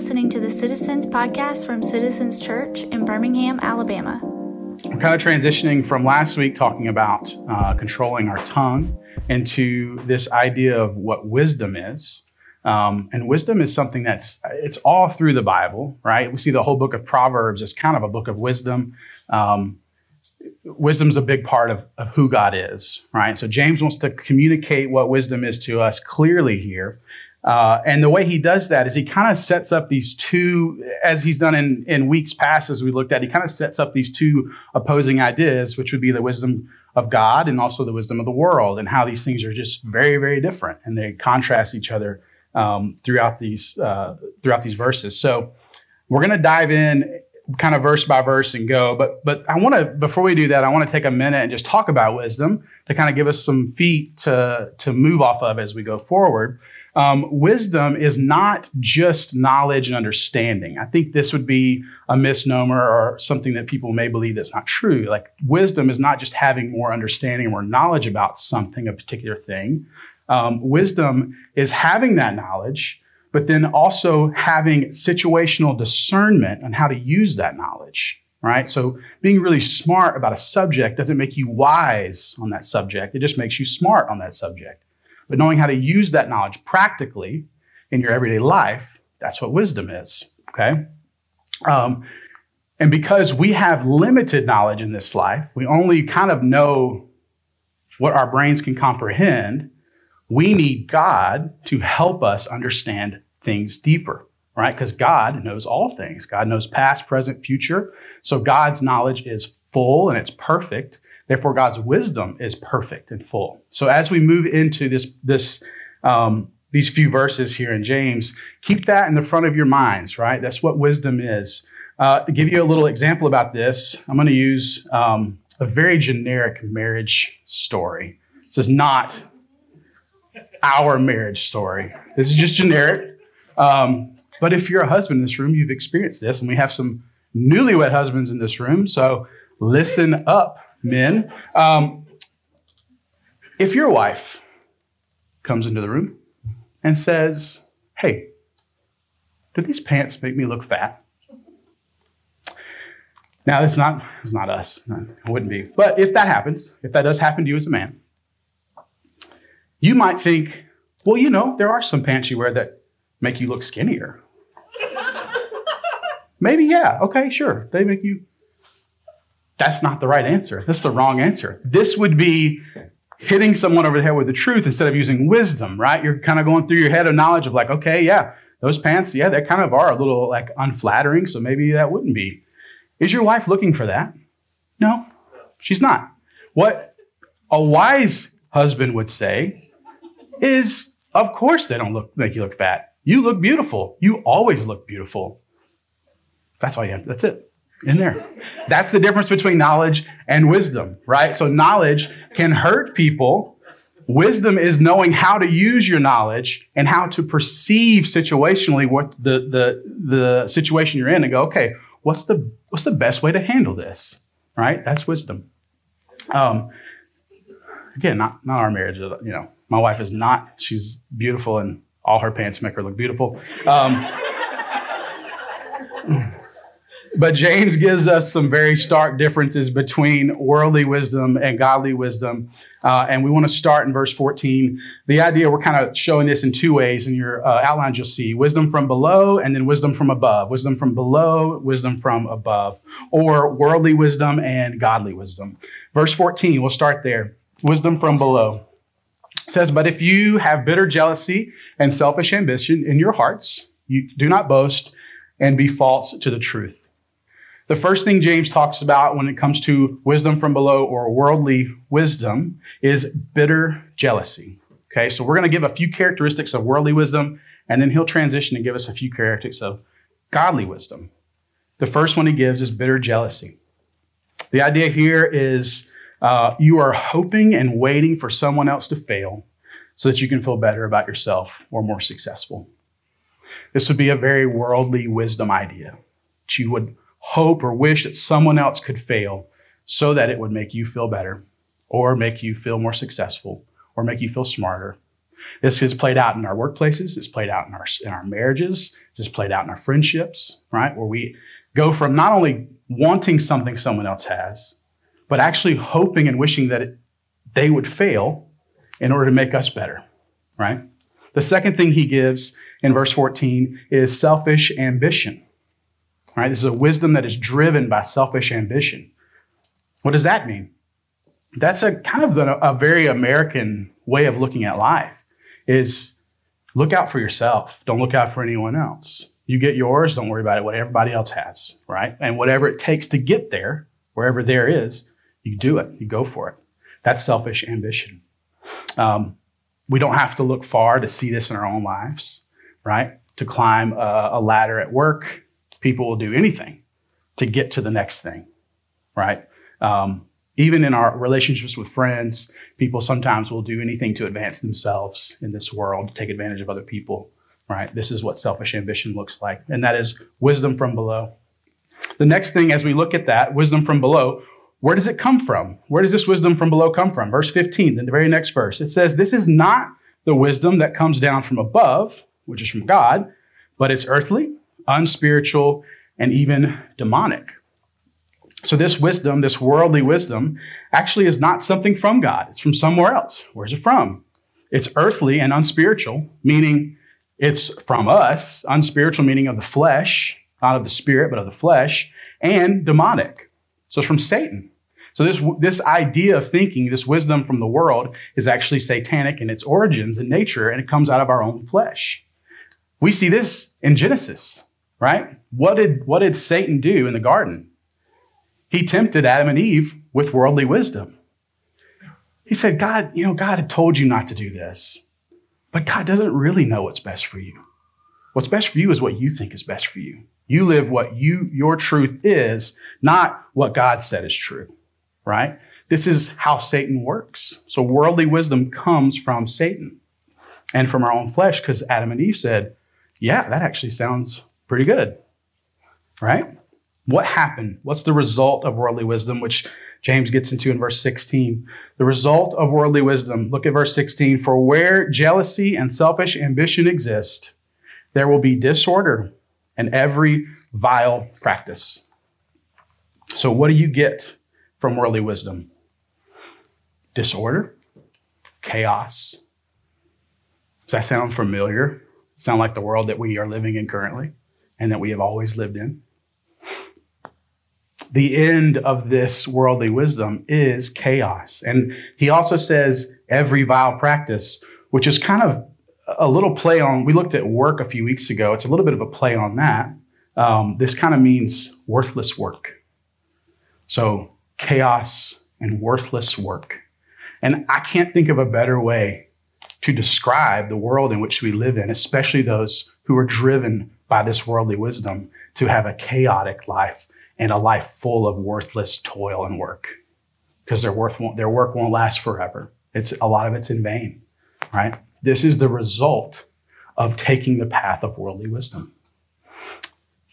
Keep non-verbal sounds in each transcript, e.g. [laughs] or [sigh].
listening to the Citizens Podcast from Citizens Church in Birmingham, Alabama. We're kind of transitioning from last week talking about uh, controlling our tongue into this idea of what wisdom is. Um, and wisdom is something that's it's all through the Bible, right? We see the whole book of Proverbs as kind of a book of wisdom. Um, wisdom's a big part of, of who God is, right? So James wants to communicate what wisdom is to us clearly here. Uh, and the way he does that is he kind of sets up these two, as he's done in, in weeks past, as we looked at, he kind of sets up these two opposing ideas, which would be the wisdom of God and also the wisdom of the world, and how these things are just very, very different, and they contrast each other um, throughout these uh, throughout these verses. So we're going to dive in kind of verse by verse and go. But but I want to before we do that, I want to take a minute and just talk about wisdom to kind of give us some feet to to move off of as we go forward. Um, wisdom is not just knowledge and understanding. I think this would be a misnomer or something that people may believe that's not true. Like wisdom is not just having more understanding or more knowledge about something, a particular thing. Um, wisdom is having that knowledge, but then also having situational discernment on how to use that knowledge, right? So being really smart about a subject doesn't make you wise on that subject. It just makes you smart on that subject. But knowing how to use that knowledge practically in your everyday life, that's what wisdom is, okay? Um, and because we have limited knowledge in this life, we only kind of know what our brains can comprehend we need God to help us understand things deeper, right? Because God knows all things. God knows past, present, future. So God's knowledge is full and it's perfect. Therefore, God's wisdom is perfect and full. So as we move into this, this, um, these few verses here in James, keep that in the front of your minds, right? That's what wisdom is. Uh, to give you a little example about this, I'm going to use um, a very generic marriage story. This is not our marriage story. This is just generic. Um, but if you're a husband in this room, you've experienced this, and we have some newlywed husbands in this room. So listen up, men. Um, if your wife comes into the room and says, Hey, do these pants make me look fat? Now, it's not, it's not us. It wouldn't be. But if that happens, if that does happen to you as a man, you might think, well, you know, there are some pants you wear that make you look skinnier. [laughs] Maybe, yeah, okay, sure. They make you. That's not the right answer. That's the wrong answer. This would be hitting someone over the head with the truth instead of using wisdom, right? You're kind of going through your head of knowledge of like, okay, yeah, those pants, yeah, they kind of are a little like unflattering, so maybe that wouldn't be. Is your wife looking for that? No, she's not. What a wise husband would say is of course they don't look make you look fat. You look beautiful. You always look beautiful. That's all you have. That's it. In there. That's the difference between knowledge and wisdom, right? So knowledge can hurt people. Wisdom is knowing how to use your knowledge and how to perceive situationally what the, the, the situation you're in and go, okay, what's the, what's the best way to handle this? Right? That's wisdom. Um, again, not, not our marriage, you know, my wife is not. She's beautiful, and all her pants make her look beautiful. Um, but James gives us some very stark differences between worldly wisdom and godly wisdom. Uh, and we want to start in verse 14. The idea, we're kind of showing this in two ways. In your uh, outlines, you'll see wisdom from below and then wisdom from above. Wisdom from below, wisdom from above, or worldly wisdom and godly wisdom. Verse 14, we'll start there. Wisdom from below says, But if you have bitter jealousy and selfish ambition in your hearts, you do not boast and be false to the truth. The first thing James talks about when it comes to wisdom from below or worldly wisdom is bitter jealousy. Okay, so we're going to give a few characteristics of worldly wisdom, and then he'll transition and give us a few characteristics of godly wisdom. The first one he gives is bitter jealousy. The idea here is uh, you are hoping and waiting for someone else to fail so that you can feel better about yourself or more successful. This would be a very worldly wisdom idea. That you would hope or wish that someone else could fail so that it would make you feel better or make you feel more successful or make you feel smarter. This is played out in our workplaces. It's played out in our in our marriages. It's played out in our friendships, right? Where we go from not only wanting something someone else has, but actually hoping and wishing that it, they would fail in order to make us better, right? The second thing he gives in verse 14 is selfish ambition. Right? This is a wisdom that is driven by selfish ambition. What does that mean? That's a kind of a, a very American way of looking at life is look out for yourself. Don't look out for anyone else. You get yours, don't worry about it, what everybody else has, right? And whatever it takes to get there, wherever there is, you do it, you go for it. That's selfish ambition. Um, we don't have to look far to see this in our own lives, right? To climb a, a ladder at work, people will do anything to get to the next thing, right? Um, even in our relationships with friends, people sometimes will do anything to advance themselves in this world, take advantage of other people, right? This is what selfish ambition looks like, and that is wisdom from below. The next thing, as we look at that, wisdom from below, where does it come from? Where does this wisdom from below come from? Verse 15, in the very next verse, it says, This is not the wisdom that comes down from above, which is from God, but it's earthly, unspiritual, and even demonic. So, this wisdom, this worldly wisdom, actually is not something from God. It's from somewhere else. Where's it from? It's earthly and unspiritual, meaning it's from us, unspiritual, meaning of the flesh, not of the spirit, but of the flesh, and demonic. So, it's from Satan. So, this, this idea of thinking, this wisdom from the world, is actually satanic in its origins and nature, and it comes out of our own flesh. We see this in Genesis right? What did, what did Satan do in the garden? He tempted Adam and Eve with worldly wisdom. He said, God, you know, God had told you not to do this, but God doesn't really know what's best for you. What's best for you is what you think is best for you. You live what you, your truth is, not what God said is true, right? This is how Satan works. So worldly wisdom comes from Satan and from our own flesh because Adam and Eve said, yeah, that actually sounds Pretty good, right? What happened? What's the result of worldly wisdom, which James gets into in verse 16? The result of worldly wisdom, look at verse 16. For where jealousy and selfish ambition exist, there will be disorder and every vile practice. So, what do you get from worldly wisdom? Disorder, chaos. Does that sound familiar? Sound like the world that we are living in currently? And that we have always lived in. The end of this worldly wisdom is chaos. And he also says every vile practice, which is kind of a little play on, we looked at work a few weeks ago. It's a little bit of a play on that. Um, this kind of means worthless work. So chaos and worthless work. And I can't think of a better way to describe the world in which we live in, especially those who are driven by this worldly wisdom to have a chaotic life and a life full of worthless toil and work because their, their work won't last forever. It's a lot of it's in vain, right? This is the result of taking the path of worldly wisdom.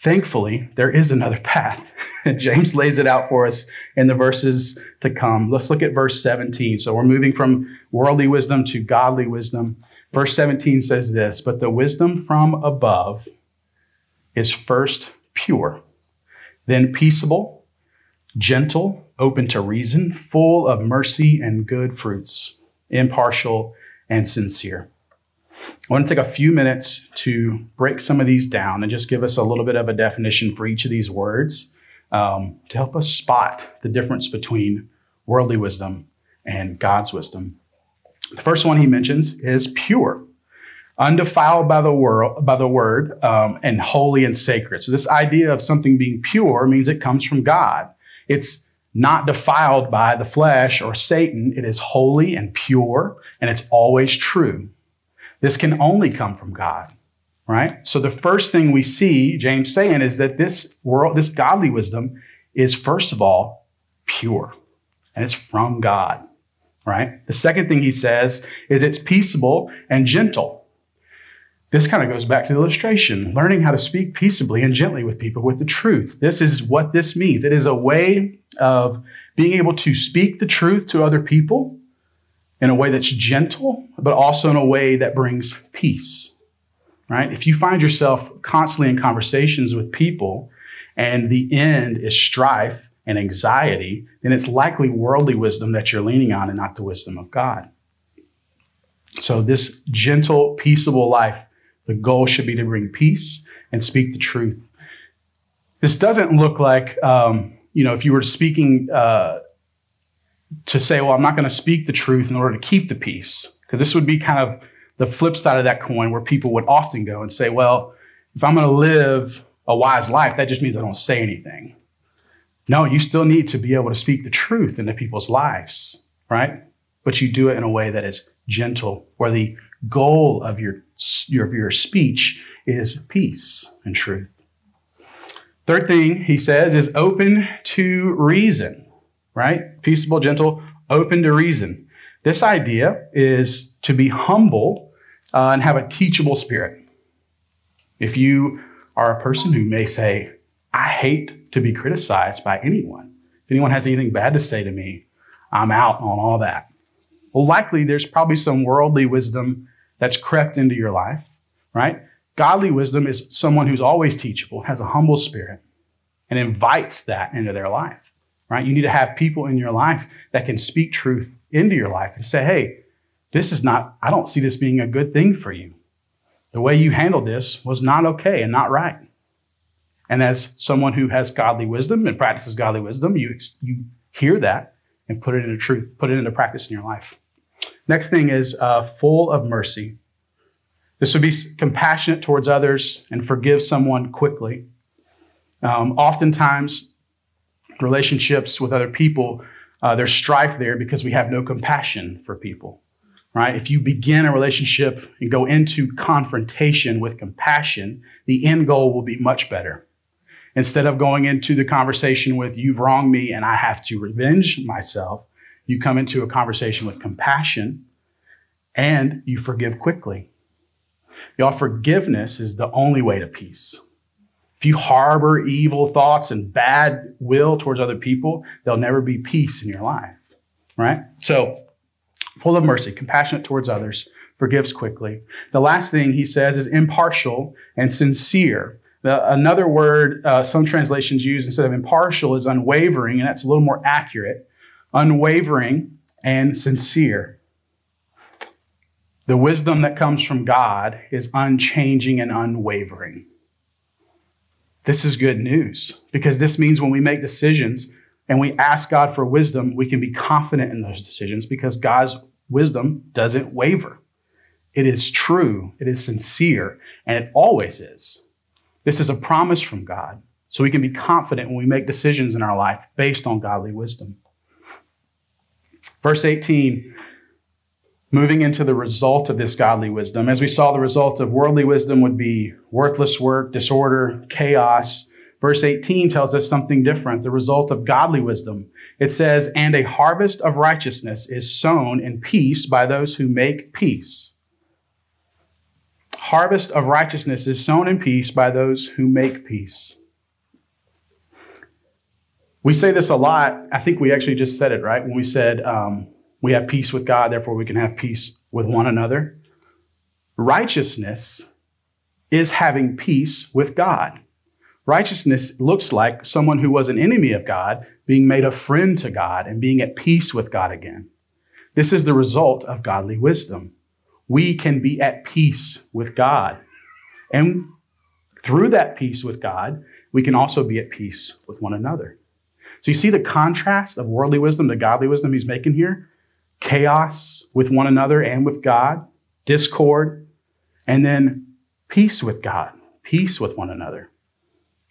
Thankfully, there is another path. [laughs] James lays it out for us in the verses to come. Let's look at verse 17. So we're moving from worldly wisdom to godly wisdom. Verse 17 says this But the wisdom from above is first pure, then peaceable, gentle, open to reason, full of mercy and good fruits, impartial and sincere. I want to take a few minutes to break some of these down and just give us a little bit of a definition for each of these words um, to help us spot the difference between worldly wisdom and God's wisdom. The first one he mentions is pure undefiled by the world by the word um, and holy and sacred. So this idea of something being pure means it comes from god. It's not defiled by the flesh or satan. It is holy and pure and it's always true. This can only come from god right? So the first thing we see james saying is that this world this godly wisdom is first of all pure and it's from god right? The second thing he says is it's peaceable and gentle this kind of goes back to the illustration learning how to speak peaceably and gently with people with the truth. This is what this means. It is a way of being able to speak the truth to other people in a way that's gentle, but also in a way that brings peace. Right? If you find yourself constantly in conversations with people and the end is strife and anxiety, then it's likely worldly wisdom that you're leaning on and not the wisdom of God. So, this gentle, peaceable life, the goal should be to bring peace and speak the truth. This doesn't look like, um, you know, if you were speaking uh, to say, well, I'm not going to speak the truth in order to keep the peace, because this would be kind of the flip side of that coin where people would often go and say, well, if I'm going to live a wise life, that just means I don't say anything. No, you still need to be able to speak the truth into people's lives, right? But you do it in a way that is gentle, where the goal of your, your, your speech is peace and truth. Third thing he says is open to reason, right? Peaceable, gentle, open to reason. This idea is to be humble uh, and have a teachable spirit. If you are a person who may say, I hate to be criticized by anyone. If anyone has anything bad to say to me, I'm out on all that. Well, likely there's probably some worldly wisdom that's crept into your life, right? Godly wisdom is someone who's always teachable, has a humble spirit, and invites that into their life, right? You need to have people in your life that can speak truth into your life and say, hey, this is not, I don't see this being a good thing for you. The way you handled this was not okay and not right. And as someone who has godly wisdom and practices godly wisdom, you, you hear that and put it into truth, put it into practice in your life. Next thing is uh, full of mercy. This would be compassionate towards others and forgive someone quickly. Um, oftentimes, relationships with other people, uh, there's strife there because we have no compassion for people right? If you begin a relationship and go into confrontation with compassion, the end goal will be much better. Instead of going into the conversation with, you've wronged me and I have to revenge myself, you come into a conversation with compassion and you forgive quickly. Y'all, forgiveness is the only way to peace. If you harbor evil thoughts and bad will towards other people, there'll never be peace in your life, right? So, full of mercy, compassionate towards others, forgives quickly. The last thing he says is impartial and sincere. The, another word uh, some translations use instead of impartial is unwavering, and that's a little more accurate. Unwavering and sincere. The wisdom that comes from God is unchanging and unwavering. This is good news because this means when we make decisions and we ask God for wisdom, we can be confident in those decisions because God's wisdom doesn't waver. It is true, it is sincere, and it always is. This is a promise from God, so we can be confident when we make decisions in our life based on godly wisdom. Verse 18, moving into the result of this godly wisdom. As we saw, the result of worldly wisdom would be worthless work, disorder, chaos. Verse 18 tells us something different. The result of godly wisdom. It says, And a harvest of righteousness is sown in peace by those who make peace harvest of righteousness is sown in peace by those who make peace. We say this a lot. I think we actually just said it, right? When we said um, we have peace with God, therefore we can have peace with one another. Righteousness is having peace with God. Righteousness looks like someone who was an enemy of God being made a friend to God and being at peace with God again. This is the result of godly wisdom we can be at peace with God. And through that peace with God, we can also be at peace with one another. So you see the contrast of worldly wisdom to godly wisdom he's making here? Chaos with one another and with God, discord, and then peace with God, peace with one another.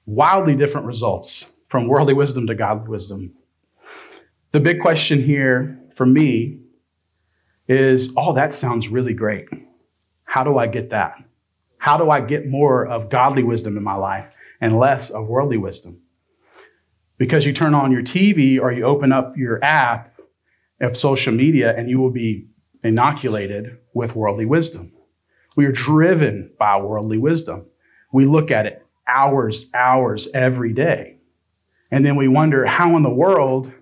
Wildly different results from worldly wisdom to godly wisdom. The big question here for me is, oh, that sounds really great. How do I get that? How do I get more of godly wisdom in my life and less of worldly wisdom? Because you turn on your TV or you open up your app of social media and you will be inoculated with worldly wisdom. We are driven by worldly wisdom. We look at it hours, hours every day. And then we wonder, how in the world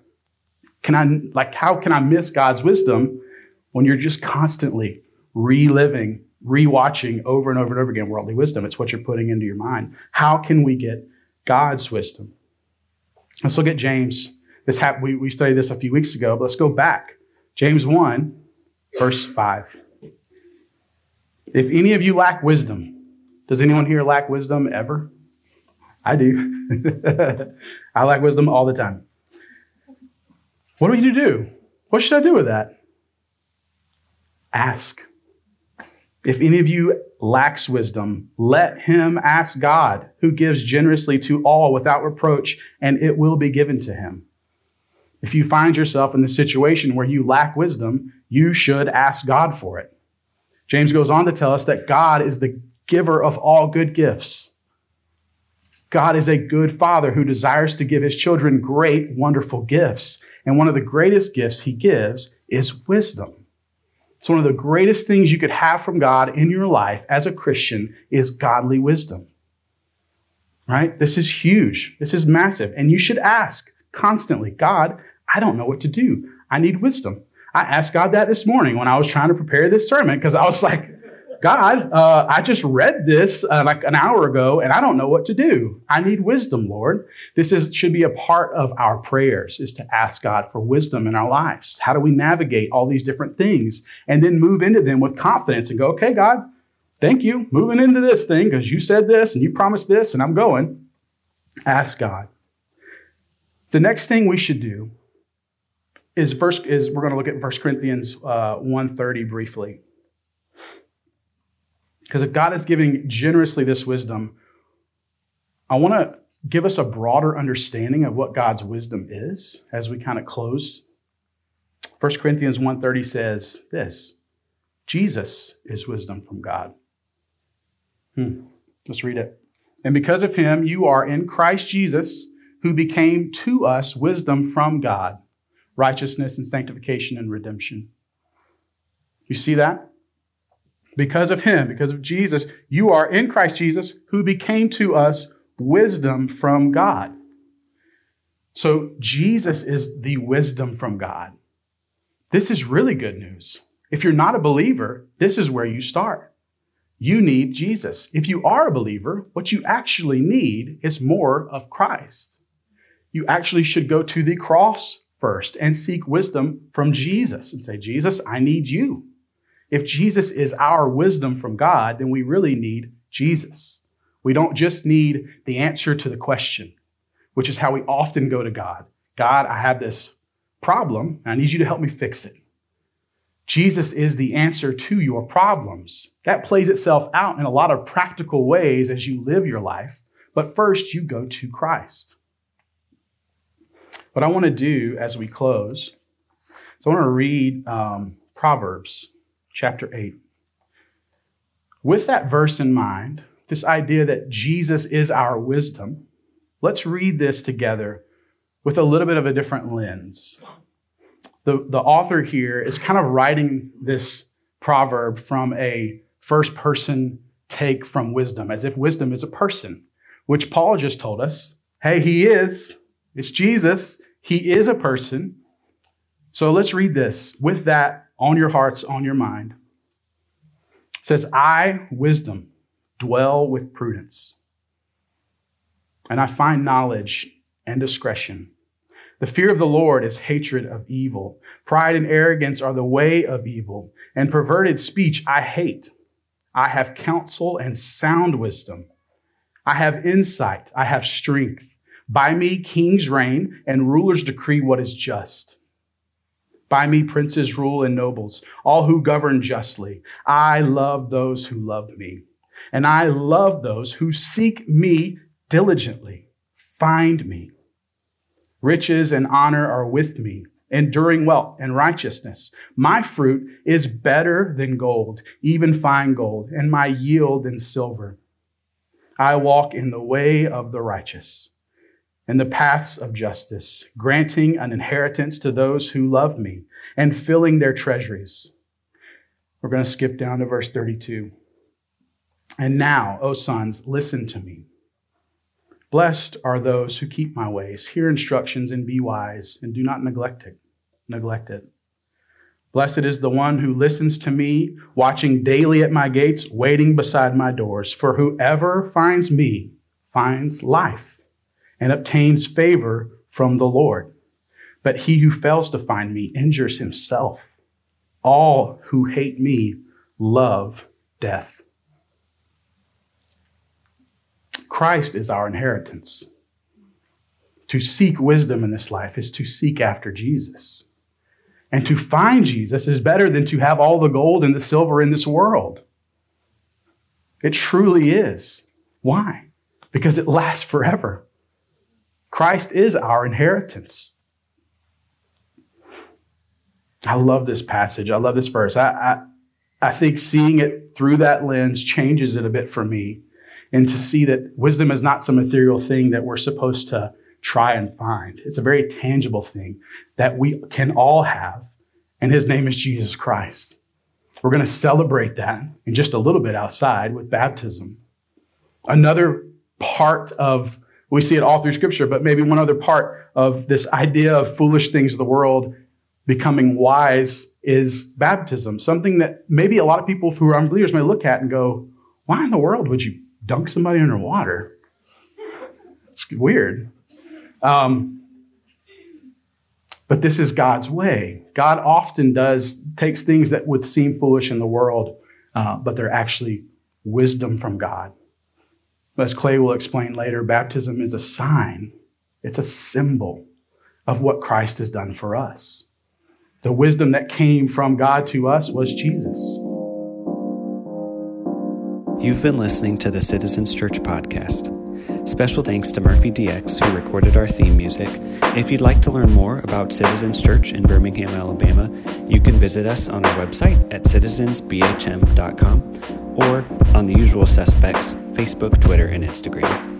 can I, like, how can I miss God's wisdom when you're just constantly reliving, rewatching over and over and over again worldly wisdom. It's what you're putting into your mind. How can we get God's wisdom? Let's look at James. This hap- we, we studied this a few weeks ago, but let's go back. James 1, verse 5. If any of you lack wisdom, does anyone here lack wisdom ever? I do. [laughs] I lack wisdom all the time. What do you do? What should I do with that? Ask. If any of you lacks wisdom, let him ask God, who gives generously to all without reproach, and it will be given to him. If you find yourself in the situation where you lack wisdom, you should ask God for it. James goes on to tell us that God is the giver of all good gifts. God is a good father who desires to give his children great, wonderful gifts. And one of the greatest gifts he gives is wisdom. It's one of the greatest things you could have from God in your life as a Christian is godly wisdom. Right? This is huge. This is massive. And you should ask constantly, God, I don't know what to do. I need wisdom. I asked God that this morning when I was trying to prepare this sermon because I was like, God, uh, I just read this uh, like an hour ago and I don't know what to do. I need wisdom, Lord. This is, should be a part of our prayers is to ask God for wisdom in our lives. How do we navigate all these different things and then move into them with confidence and go, okay, God, thank you. Moving into this thing because you said this and you promised this and I'm going. Ask God. The next thing we should do is first is we're going to look at 1 Corinthians uh, 130 briefly. Because if God is giving generously this wisdom, I want to give us a broader understanding of what God's wisdom is as we kind of close. 1 Corinthians 1:30 says this: Jesus is wisdom from God. Hmm. Let's read it. And because of him, you are in Christ Jesus, who became to us wisdom from God, righteousness and sanctification and redemption. You see that? Because of him, because of Jesus, you are in Christ Jesus, who became to us wisdom from God. So Jesus is the wisdom from God. This is really good news. If you're not a believer, this is where you start. You need Jesus. If you are a believer, what you actually need is more of Christ. You actually should go to the cross first and seek wisdom from Jesus and say, Jesus, I need you. If Jesus is our wisdom from God, then we really need Jesus. We don't just need the answer to the question, which is how we often go to God. God, I have this problem. I need you to help me fix it. Jesus is the answer to your problems. That plays itself out in a lot of practical ways as you live your life. But first, you go to Christ. What I want to do as we close is I want to read um, Proverbs chapter 8. With that verse in mind, this idea that Jesus is our wisdom, let's read this together with a little bit of a different lens. The, the author here is kind of writing this proverb from a first person take from wisdom, as if wisdom is a person, which Paul just told us hey, he is. It's Jesus. He is a person. So let's read this with that on your hearts, on your mind. It says, I, wisdom, dwell with prudence, and I find knowledge and discretion. The fear of the Lord is hatred of evil. Pride and arrogance are the way of evil, and perverted speech I hate. I have counsel and sound wisdom. I have insight. I have strength. By me, kings reign, and rulers decree what is just. By me, princes rule and nobles, all who govern justly. I love those who love me, and I love those who seek me diligently. Find me. Riches and honor are with me, enduring wealth and righteousness. My fruit is better than gold, even fine gold, and my yield than silver. I walk in the way of the righteous in the paths of justice, granting an inheritance to those who love me and filling their treasuries. We're going to skip down to verse 32. And now, O sons, listen to me. Blessed are those who keep my ways, hear instructions, and be wise, and do not neglect it. Neglect it. Blessed is the one who listens to me, watching daily at my gates, waiting beside my doors. For whoever finds me finds life and obtains favor from the Lord. But he who fails to find me injures himself. All who hate me love death. Christ is our inheritance. To seek wisdom in this life is to seek after Jesus. And to find Jesus is better than to have all the gold and the silver in this world. It truly is. Why? Because it lasts forever. Christ is our inheritance. I love this passage. I love this verse. I, I, I think seeing it through that lens changes it a bit for me. And to see that wisdom is not some ethereal thing that we're supposed to try and find. It's a very tangible thing that we can all have, and his name is Jesus Christ. We're going to celebrate that in just a little bit outside with baptism. Another part of, we see it all through scripture, but maybe one other part of this idea of foolish things of the world becoming wise is baptism. Something that maybe a lot of people who are unbelievers may look at and go, why in the world would you dunk somebody underwater? It's weird. Um, but this is God's way. God often does takes things that would seem foolish in the world, uh, but they're actually wisdom from God. As Clay will explain later, baptism is a sign. It's a symbol of what Christ has done for us. The wisdom that came from God to us was Jesus. You've been listening to the Citizens Church podcast. Special thanks to Murphy DX, who recorded our theme music. If you'd like to learn more about Citizens Church in Birmingham, Alabama, you can visit us on our website at citizensbhm.com or on the usual suspects Facebook, Twitter, and Instagram.